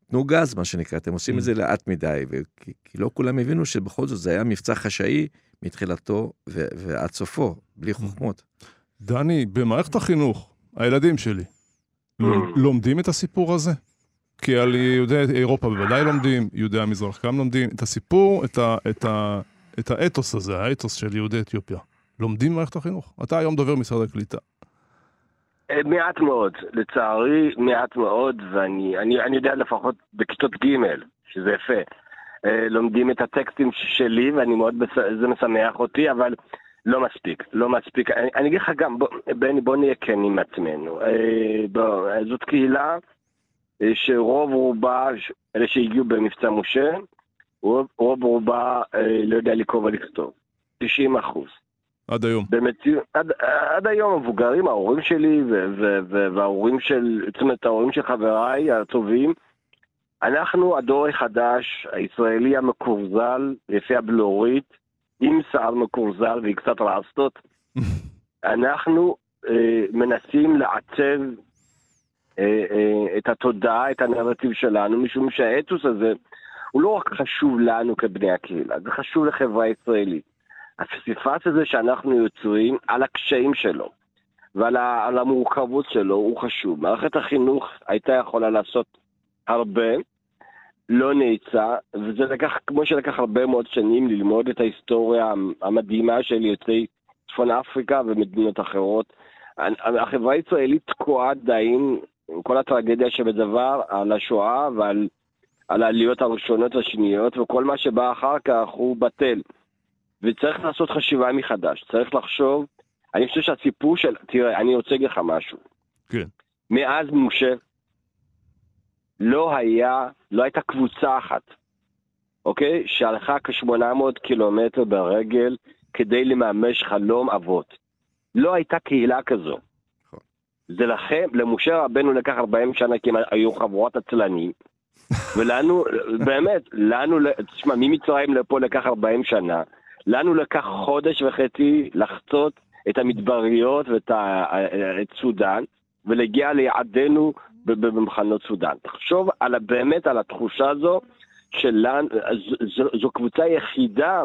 תנו גז, מה שנקרא, אתם עושים את זה לאט מדי, וכי, כי לא כולם הבינו שבכל זאת זה היה מבצע חשאי מתחילתו ו, ועד סופו, בלי חוכמות. דני, במערכת החינוך, הילדים שלי, לומדים את הסיפור הזה? כי על יהודי אירופה בוודאי לומדים, יהודי המזרח גם לומדים. את הסיפור, את, ה, את, ה, את האתוס הזה, האתוס של יהודי אתיופיה. לומדים במערכת החינוך? אתה היום דובר משרד הקליטה. אה, מעט מאוד, לצערי מעט מאוד, ואני אני, אני יודע לפחות בכיתות ג', שזה יפה. אה, לומדים את הטקסטים שלי, ואני מאוד, זה משמח אותי, אבל לא מספיק, לא מספיק. אני, אני אגיד לך גם, בוא, בני, בוא נהיה כן עם עצמנו. אה, בוא, זאת קהילה שרוב רובה, אלה שהגיעו במבצע משה, רוב, רוב רובה לא יודע לקרוא ולכתוב. 90 אחוז. עד היום. במציא... עד, עד היום המבוגרים, ההורים שלי וההורים של, זאת אומרת, ההורים של חבריי הטובים, אנחנו הדור החדש, הישראלי המקורזל, לפי הבלורית, עם שיער מקורזל ועם קצת רסטות, [laughs] אנחנו אה, מנסים לעצב אה, אה, את התודעה, את הנרטיב שלנו, משום שהאתוס הזה הוא לא רק חשוב לנו כבני הקהילה, זה חשוב לחברה הישראלית. הפסיפס הזה שאנחנו יוצרים על הקשיים שלו ועל המורכבות שלו הוא חשוב. מערכת החינוך הייתה יכולה לעשות הרבה, לא נעצה, וזה לקח, כמו שלקח הרבה מאוד שנים ללמוד את ההיסטוריה המדהימה של יוצאי צפון אפריקה ומדינות אחרות. החברה הישראלית תקועה עדיין, כל הטרגדיה שבדבר, על השואה ועל על העליות הראשונות והשניות, וכל מה שבא אחר כך הוא בטל. וצריך לעשות חשיבה מחדש, צריך לחשוב, אני חושב שהסיפור של, תראה, אני רוצה להגיד לך משהו. כן. מאז משה, לא היה, לא הייתה קבוצה אחת, אוקיי? שהלכה כ-800 קילומטר ברגל כדי לממש חלום אבות. לא הייתה קהילה כזו. זה לכם, למשה רבנו לקח 40 שנה כי הם היו חבורת עצלנים, ולנו, באמת, לנו, תשמע, ממצרים לפה לקח 40 שנה, לנו לקח חודש וחצי לחצות את המדבריות ואת ה, את סודאן, ולהגיע ליעדנו במחנות סודאן. תחשוב על, באמת על התחושה הזו שלנו, זו, זו קבוצה יחידה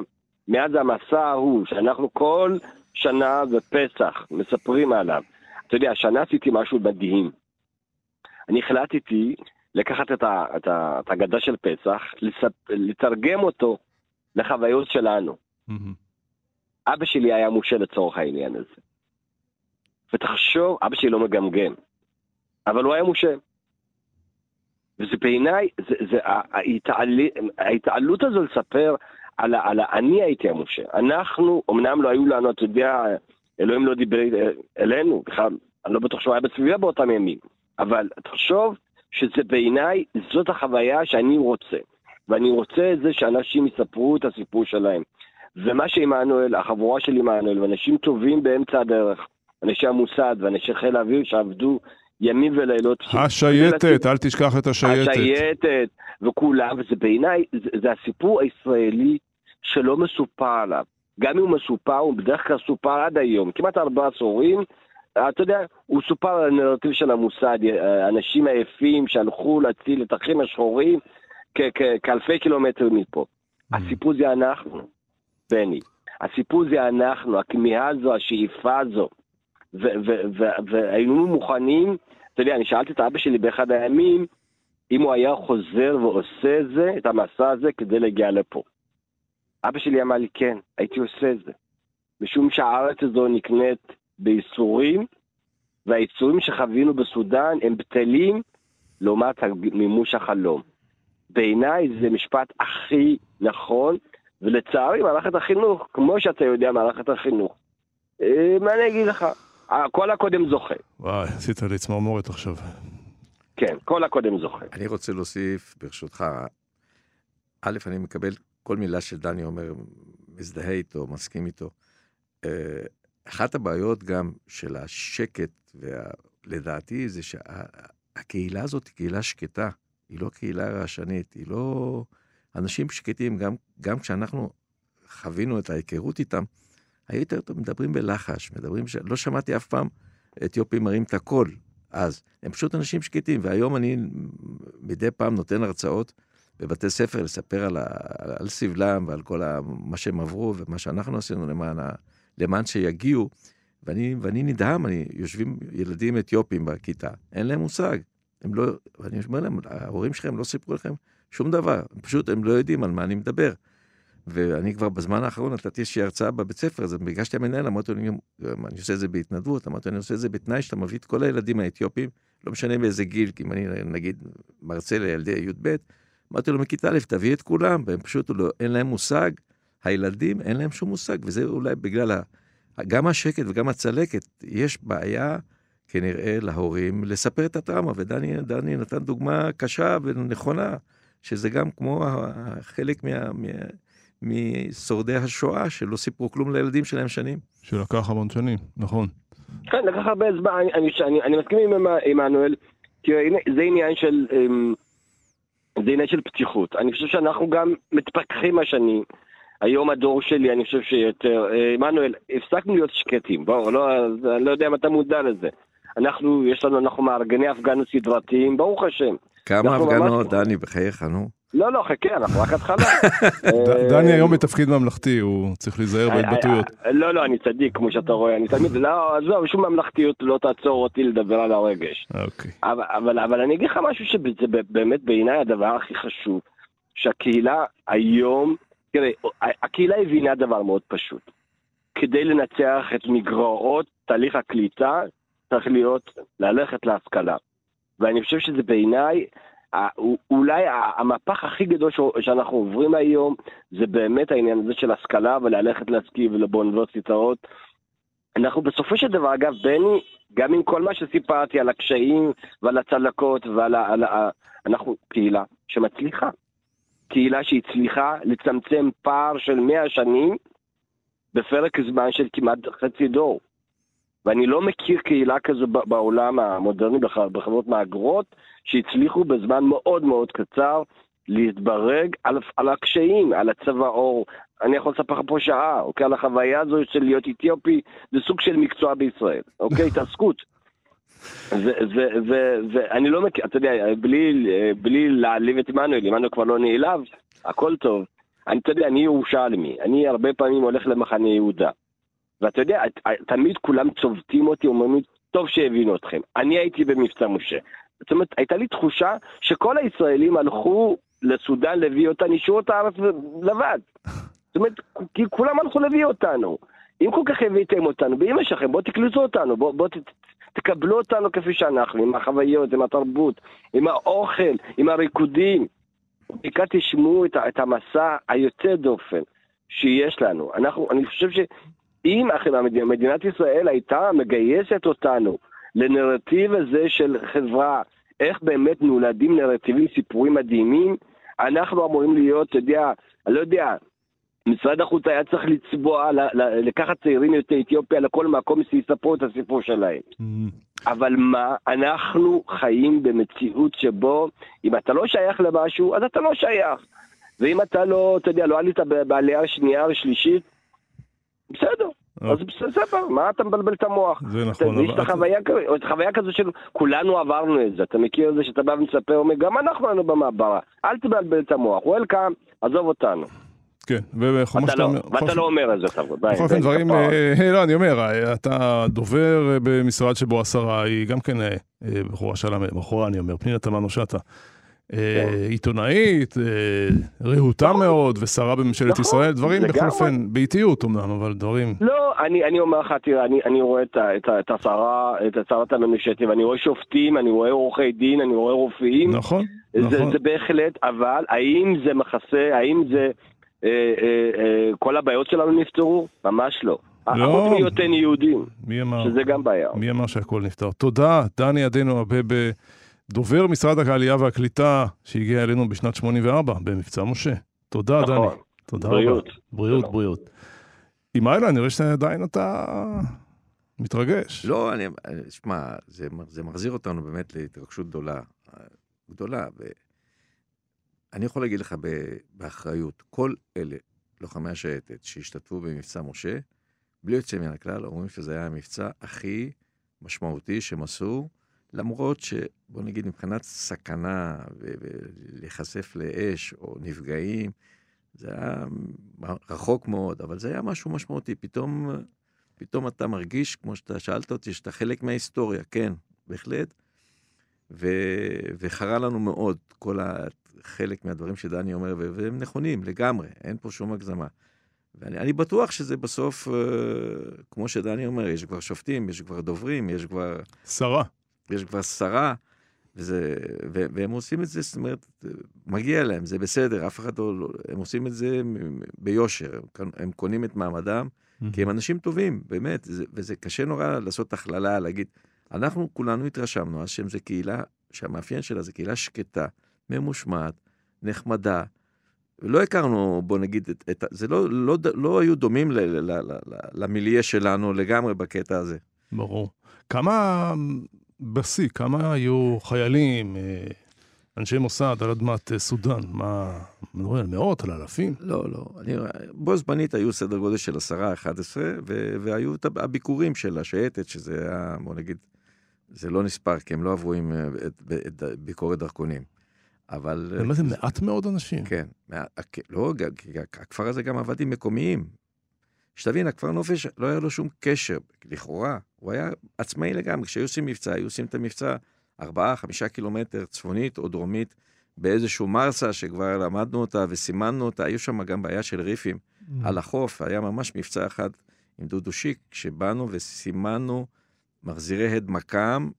מאז המסע ההוא, שאנחנו כל שנה בפסח מספרים עליו. אתה יודע, השנה עשיתי משהו מדהים. אני החלטתי לקחת את, ה, את, ה, את הגדה של פסח, לספ, לתרגם אותו לחוויות שלנו. אבא שלי היה מושל לצורך העניין הזה. ותחשוב, אבא שלי לא מגמגם, אבל הוא היה מושל. וזה בעיניי, זה, זה, ההתעל... ההתעלות הזו לספר על, על אני הייתי המושל. אנחנו, אמנם לא היו לנו, אתה יודע, אלוהים לא דיבר אלינו, בכלל, אני לא בטוח שהוא היה בסביבה באותם ימים, אבל תחשוב שזה בעיניי, זאת החוויה שאני רוצה. ואני רוצה את זה שאנשים יספרו את הסיפור שלהם. ומה שעמנואל, החבורה של עמנואל, ואנשים טובים באמצע הדרך, אנשי המוסד ואנשי חיל האוויר שעבדו ימים ולילות. השייטת, אל תשכח את השייטת. השייטת, וכולם, וזה בעיניי, זה, זה הסיפור הישראלי שלא מסופר עליו. גם אם הוא מסופר, הוא בדרך כלל סופר עד היום, כמעט ארבעה עשורים. אתה יודע, הוא סופר על הנרטיב של המוסד, אנשים עייפים שהלכו להציל את האחים השחורים כאלפי קילומטרים מפה. Mm. הסיפור זה אנחנו. בני. הסיפור זה אנחנו, הכמיהה הזו, השאיפה הזו. והיינו מוכנים, אתה יודע, אני שאלתי את אבא שלי באחד הימים, אם הוא היה חוזר ועושה את זה, את המסע הזה, כדי להגיע לפה. אבא שלי אמר לי, כן, הייתי עושה את זה. משום שהארץ הזו נקנית בייסורים, והייסורים שחווינו בסודאן הם בטלים לעומת מימוש החלום. בעיניי זה משפט הכי נכון, ולצערי, מערכת החינוך, כמו שאתה יודע, מערכת החינוך, אה, מה אני אגיד לך? כל הקודם זוכה. וואי, עשית לי צמרמורת עכשיו. כן, כל הקודם זוכה. אני רוצה להוסיף, ברשותך, א', אני מקבל כל מילה שדני אומר, מזדהה איתו, מסכים איתו. אה, אחת הבעיות גם של השקט, לדעתי, זה שהקהילה הזאת היא קהילה שקטה, היא לא קהילה רעשנית, היא לא... אנשים שקטים, גם, גם כשאנחנו חווינו את ההיכרות איתם, היו יותר טוב, מדברים בלחש, מדברים, ש... לא שמעתי אף פעם אתיופים מרים את הקול אז. הם פשוט אנשים שקטים, והיום אני מדי פעם נותן הרצאות בבתי ספר לספר על, ה... על סבלם ועל כל ה... מה שהם עברו ומה שאנחנו עשינו למען, ה... למען שיגיעו. ואני, ואני נדהם, אני, יושבים ילדים אתיופים בכיתה, אין להם מושג. הם לא, ואני אומר להם, ההורים שלכם לא סיפרו לכם שום דבר, פשוט הם לא יודעים על מה אני מדבר. ואני כבר בזמן האחרון נתתי איזושהי הרצאה בבית ספר, אז ביקשתי המנהל, אמרתי לו, אני עושה את זה בהתנדבות, אמרתי לו, אני עושה את זה בתנאי שאתה מביא את כל הילדים האתיופים, לא משנה באיזה גיל, כי אם אני נגיד מרצה לילדי י"ב, אמרתי לו, מכיתה א', תביא את כולם, והם פשוט, לא, אין להם מושג, הילדים, אין להם שום מושג, וזה אולי בגלל ה... גם השקט וגם הצלקת, יש בעיה כנראה להורים לספר את הטראומה, ודני נתן דוגמה קשה ונכונה, שזה גם כמו חלק מה... מה משורדי השואה, שלא סיפרו כלום לילדים שלהם שנים. שלקח המון שנים, נכון. כן, לקח הרבה זמן, אני, אני, אני, מסכים עם עמנואל, כי זה עניין של... אמ, זה עניין של פתיחות. אני חושב שאנחנו גם מתפכחים השנים. היום הדור שלי, אני חושב שיותר... אה, עמנואל, הפסקנו להיות שקטים. בואו, לא, אני לא יודע אם אתה מודע לזה. אנחנו, יש לנו, אנחנו מארגני הפגנות סדרתיים, ברוך השם. כמה הפגנות, דני, בחייך, נו. לא, לא, חכה, אנחנו רק התחלה. [laughs] דני היום בתפקיד ממלכתי, הוא צריך להיזהר בהתבטאויות. לא, לא, אני צדיק, כמו שאתה רואה, אני תמיד, לא, עזוב, שום ממלכתיות לא תעצור אותי לדבר על הרגש. אוקיי. אבל אני אגיד לך משהו שזה באמת בעיניי הדבר הכי חשוב, שהקהילה היום, תראה, הקהילה הבינה דבר מאוד פשוט. כדי לנצח את מגרעות תהליך הקליטה, צריך להיות, ללכת להשכלה. ואני חושב שזה בעיניי אולי המהפך הכי גדול שאנחנו עוברים היום זה באמת העניין הזה של השכלה וללכת להשכיל ולבאוניברסיטאות. אנחנו בסופו של דבר, אגב, בני, גם עם כל מה שסיפרתי על הקשיים ועל הצלקות ועל ה... על ה אנחנו קהילה שמצליחה. קהילה שהצליחה לצמצם פער של מאה שנים בפרק זמן של כמעט חצי דור. ואני לא מכיר קהילה כזו בעולם המודרני בחברות מהגרות, שהצליחו בזמן מאוד מאוד קצר להתברג על, על הקשיים, על הצבע עור. אני יכול לספר לך פה שעה, אוקיי? על החוויה הזו של להיות אתיופי, זה סוג של מקצוע בישראל, אוקיי? [laughs] התעסקות. ואני לא מכיר, אתה יודע, בלי, בלי להעליב את עמנואל, עמנואל כבר לא נעלב, הכל טוב. אני, אתה יודע, אני ירושלמי, אני הרבה פעמים הולך למחנה יהודה. ואתה יודע, תמיד כולם צובטים אותי, אומרים לי, טוב שהבינו אתכם. אני הייתי במבצע משה. זאת אומרת, הייתה לי תחושה שכל הישראלים הלכו לסודאן להביא אותה, נשארו את הארץ לבד. זאת אומרת, כי כולם הלכו להביא אותנו. אם כל כך הבאתם אותנו, באמא שלכם, בואו תקלטו אותנו, בואו בוא, תקבלו אותנו כפי שאנחנו, עם החוויות, עם התרבות, עם האוכל, עם הריקודים. בעיקר תשמעו את, את המסע היוצא דופן שיש לנו. אנחנו, אני חושב שאם מדינת ישראל הייתה מגייסת אותנו לנרטיב הזה של חברה, איך באמת נולדים נרטיבים, סיפורים מדהימים, אנחנו אמורים להיות, אתה יודע, אני לא יודע, משרד החוץ היה צריך לצבוע, לקחת צעירים יוצאי אתיופיה לכל מקום שיספרו את הסיפור שלהם. Mm-hmm. אבל מה, אנחנו חיים במציאות שבו אם אתה לא שייך למשהו, אז אתה לא שייך. ואם אתה לא, אתה יודע, לא עלית בעלייה שנייה או שלישית, בסדר, אז בסדר, מה אתה מבלבל את המוח? זה נכון. יש לך חוויה כזו של כולנו עברנו את זה, אתה מכיר את זה שאתה בא ומספר, אומר, גם אנחנו היינו במעברה, אל תבלבל את המוח, וולקאם, עזוב אותנו. כן, וכמו שאתה לא- אומר... ואתה לא אומר את זה, אתה בכל אופן דברים, אה, לא, אני אומר, אתה דובר במשרד שבו השרה היא גם כן אה, בחורה שלם, בחורה אני אומר, פנינה תמנו שטה. אה, כן. עיתונאית, אה, רהוטה נכון. מאוד, ושרה בממשלת נכון, ישראל, דברים בכל אופן, באיטיות אמנם, אבל דברים... לא, אני אומר לך, תראה, אני רואה את השרה, את שרת הממשלת, ואני רואה שופטים, אני רואה עורכי דין, אני רואה רופאים. נכון, נכון. זה בהחלט, אבל האם זה מכסה, האם זה... אה, כל הבעיות שלנו נפתרו? ממש לא. לא. חוץ מהיותנו יהודים, מי אמר? שזה גם בעיה. מי אמר שהכל נפתר? תודה, דני עדנו אבבה. דובר משרד העלייה והקליטה שהגיע אלינו בשנת 84 במבצע משה. תודה, נכון. דני. תודה בריאות. רבה. בריאות, שלום. בריאות. עם איילה, אני רואה שעדיין אתה מתרגש. לא, אני, שמע, זה, זה מחזיר אותנו באמת להתרגשות גדולה. גדולה, ואני יכול להגיד לך באחריות, כל אלה, לוחמי השייטת שהשתתפו במבצע משה, בלי יוצא מן הכלל, אומרים שזה היה המבצע הכי משמעותי שהם עשו, למרות שבוא נגיד מבחינת סכנה ולהיחשף לאש או נפגעים, זה היה רחוק מאוד, אבל זה היה משהו משמעותי. פתאום, פתאום אתה מרגיש, כמו שאתה שאלת אותי, שאתה חלק מההיסטוריה, כן, בהחלט. ו... וחרה לנו מאוד כל. חלק מהדברים שדני אומר. והם נכונים לגמרי, אין פה שום הגזמה. ואני בטוח שזה בסוף, אה, כמו שדני אומר, יש כבר שופטים, יש כבר דוברים, יש כבר... שרה. יש כבר שרה, וזה, ו, והם עושים את זה, זאת אומרת, מגיע להם, זה בסדר, אף אחד לא, לא הם עושים את זה ביושר, הם, הם קונים את מעמדם, mm-hmm. כי הם אנשים טובים, באמת, זה, וזה קשה נורא לעשות הכללה, להגיד, אנחנו כולנו התרשמנו אז שהם זה קהילה, שהמאפיין שלה זה קהילה שקטה, ממושמעת, נחמדה, לא הכרנו, בוא נגיד, את, את, זה לא, לא, לא היו דומים ל, ל, ל, ל, למיליה שלנו לגמרי בקטע הזה. ברור. כמה, בשיא, כמה היו חיילים, אה, אנשי מוסד על אדמת אה, סודאן? מה, מדברים על מאות, על אלפים? לא, לא. אני, בו זמנית היו סדר גודל של עשרה, אחד עשרה, והיו את הביקורים של השייטת, שזה היה, בוא נגיד, זה לא נספר, כי הם לא עברו עם אה, את, את, את ביקורת דרכונים. אבל... מה זה מעט מאוד אנשים? כן. לא, הכפר הזה גם עבד עם מקומיים. שתבין, הכפר נופש לא היה לו שום קשר, לכאורה. הוא היה עצמאי לגמרי. כשהיו עושים מבצע, היו עושים את המבצע ארבעה, חמישה קילומטר צפונית או דרומית, באיזשהו מרסה שכבר למדנו אותה וסימנו אותה. היו שם גם בעיה של ריפים mm. על החוף. היה ממש מבצע אחד עם דודו שיק, כשבאנו וסימנו מחזירי הד מכ"ם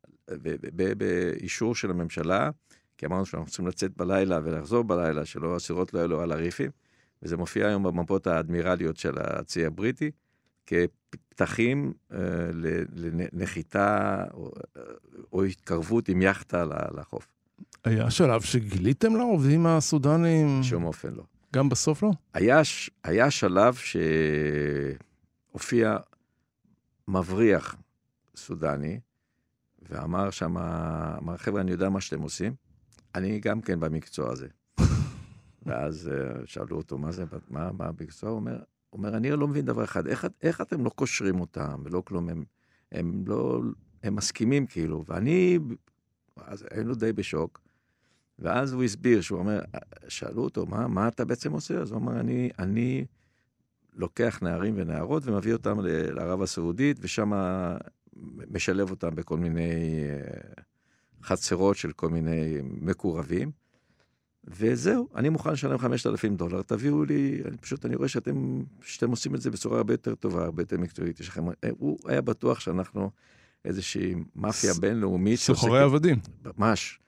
באישור של הממשלה. כי אמרנו שאנחנו צריכים לצאת בלילה ולחזור בלילה, שלא הסירות לא יעלו על הריפים, וזה מופיע היום במפות האדמירליות של הצי הבריטי, כפתחים אה, לנחיתה או, אה, או התקרבות עם יאכטה לחוף. היה שלב שגיליתם לעובדים הסודנים? בשום אופן לא. גם בסוף לא? היה, היה שלב שהופיע מבריח סודני, ואמר שם, אמר, חבר'ה, אני יודע מה שאתם עושים, אני גם כן במקצוע הזה. ואז uh, שאלו אותו, מה זה, מה, מה המקצוע? הוא אומר, אומר, אני לא מבין דבר אחד, איך, איך אתם לא קושרים אותם ולא כלום, הם, הם לא, הם מסכימים כאילו, ואני, אז היינו די בשוק, ואז הוא הסביר, שהוא אומר, שאלו אותו, מה, מה אתה בעצם עושה? אז הוא אמר, אני, אני לוקח נערים ונערות ומביא אותם לערב הסעודית, ושם משלב אותם בכל מיני... חצרות של כל מיני מקורבים. וזהו, אני מוכן לשלם 5,000 דולר, תביאו לי, אני פשוט, אני רואה שאתם, שאתם עושים את זה בצורה הרבה יותר טובה, הרבה יותר מקצועית. יש לכם, הוא היה בטוח שאנחנו איזושהי מאפיה. בינלאומית. סוחרי עבדים. ממש.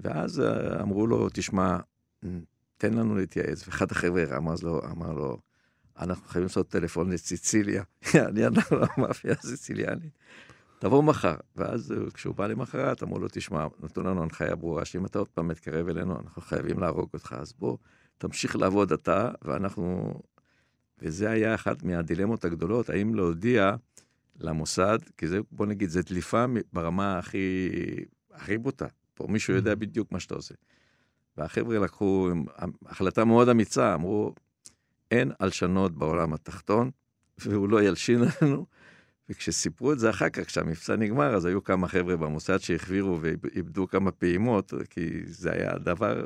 ואז אה, אמרו לו, תשמע, תן לנו להתייעץ. ואחד החבר'ה אמר לו, אמר לו, אנחנו חייבים לעשות טלפון לסיציליה. [laughs] אני אנחנו המאפיה הסיציליאנית. תבוא מחר. ואז אה, כשהוא בא למחרת, אמרו לו, תשמע, נתנו לנו הנחיה ברורה, שאם אתה עוד פעם מתקרב אלינו, אנחנו חייבים להרוג אותך, אז בוא, תמשיך לעבוד אתה, ואנחנו... וזה היה אחת מהדילמות הגדולות, האם להודיע למוסד, כי זה, בוא נגיד, זה דליפה ברמה הכי, הכי בוטה. פה מישהו יודע mm-hmm. בדיוק מה שאתה עושה. והחבר'ה לקחו החלטה מאוד אמיצה, אמרו, אין הלשנות בעולם התחתון, והוא לא ילשין עלינו, וכשסיפרו את זה אחר כך, כשהמבצע נגמר, אז היו כמה חבר'ה במוסד שהחבירו ואיבדו כמה פעימות, כי זה היה דבר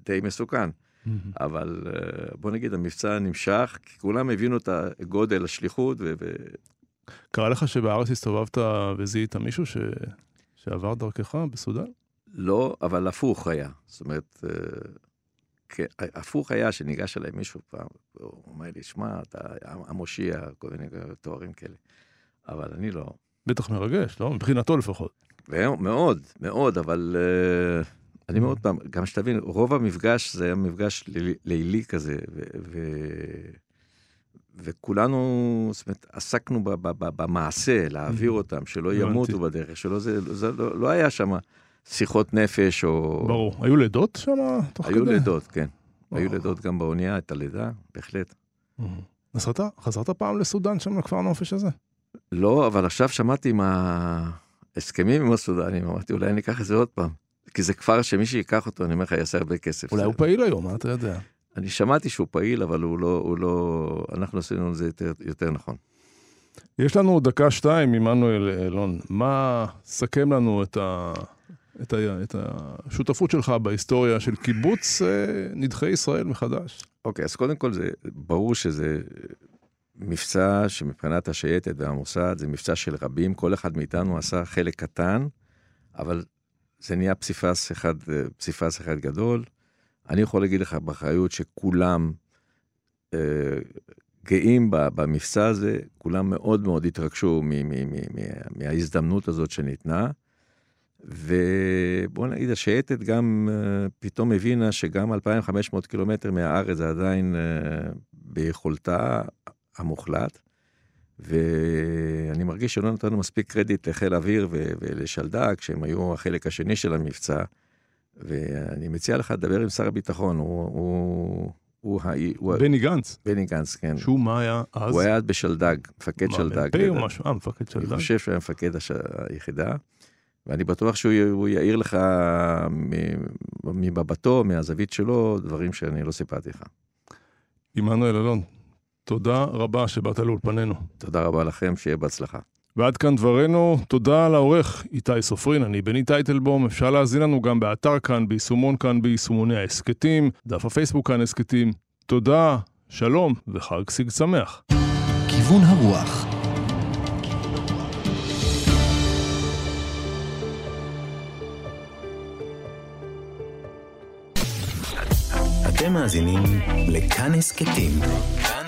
די מסוכן. אבל אה, בוא נגיד, המבצע נמשך, כי כולם הבינו את הגודל, השליחות. ו... קרה לך שבארץ הסתובבת וזיהית מישהו ש... שעבר דרכך בסודאן? לא, אבל הפוך היה. זאת אומרת, אה, כן, הפוך היה שניגש אליי מישהו פעם, הוא אומר לי, שמע, אתה המושיע, כל מיני תוארים כאלה. אבל אני לא. בטח מרגש, לא? מבחינתו לפחות. מאוד, מאוד, אבל uh, אני מאוד פעם, גם שתבין, רוב המפגש זה היה מפגש לילי כזה, ו... ו... וכולנו, זאת אומרת, עסקנו ב, ב, ב, במעשה, להעביר אותם, שלא ימותו בדרך, שלא זה, זה לא, לא היה שם שיחות נפש או... ברור. היו לידות שם תוך היו כדי? היו לידות, כן. היו לידות גם באונייה, את הלידה, בהחלט. נסעת, חזרת פעם לסודאן שם, לכפר הנופש הזה? לא, אבל עכשיו שמעתי מההסכמים עם הסודנים, אמרתי, אולי אני אקח את זה עוד פעם. כי זה כפר שמי שיקח אותו, אני אומר לך, יעשה הרבה כסף. אולי הוא פעיל היום, מה אתה יודע? אני שמעתי שהוא פעיל, אבל הוא לא, הוא לא, אנחנו עשינו את זה יותר, יותר נכון. יש לנו דקה שתיים, עמנואל אלון. מה, סכם לנו את, ה, את, ה, את השותפות שלך בהיסטוריה של קיבוץ אה, נדחי ישראל מחדש? אוקיי, אז קודם כל זה ברור שזה מבצע שמבחינת השייטת והמוסד זה מבצע של רבים, כל אחד מאיתנו עשה חלק קטן, אבל זה נהיה פסיפס אחד, אה, פסיפס אחד גדול. אני יכול להגיד לך באחריות שכולם אה, גאים במבצע הזה, כולם מאוד מאוד התרגשו מההזדמנות הזאת שניתנה. ובוא נגיד, השייטת גם uh, פתאום הבינה שגם 2,500 קילומטר מהארץ זה עדיין uh, ביכולתה המוחלט. ואני מרגיש שלא נתנו מספיק קרדיט לחיל האוויר ולשלדג, שהם היו החלק השני של המבצע. ואני מציע לך לדבר עם שר הביטחון, הוא... הוא הוא, הוא בני גנץ. בני גנץ, כן. שהוא מה היה אז? הוא היה בשלדג, מפקד מה, שלדג. מ"פ או משהו? אה, מפקד שלדג. אני חושב שהוא היה מפקד הש... היחידה. ואני בטוח שהוא יעיר לך ממבטו, מהזווית שלו, דברים שאני לא סיפרתי לך. עמנואל אלון, תודה רבה שבאת לאולפנינו. תודה רבה לכם, שיהיה בהצלחה. ועד כאן דברנו, תודה לעורך איתי סופרין, אני בני טייטלבום, אפשר להזין לנו גם באתר כאן, ביישומון כאן, ביישומוני ההסכתים, דף הפייסבוק כאן הסכתים. תודה, שלום וחג סיג שמח. כיוון הרוח אתם מאזינים לכאן הסכתים.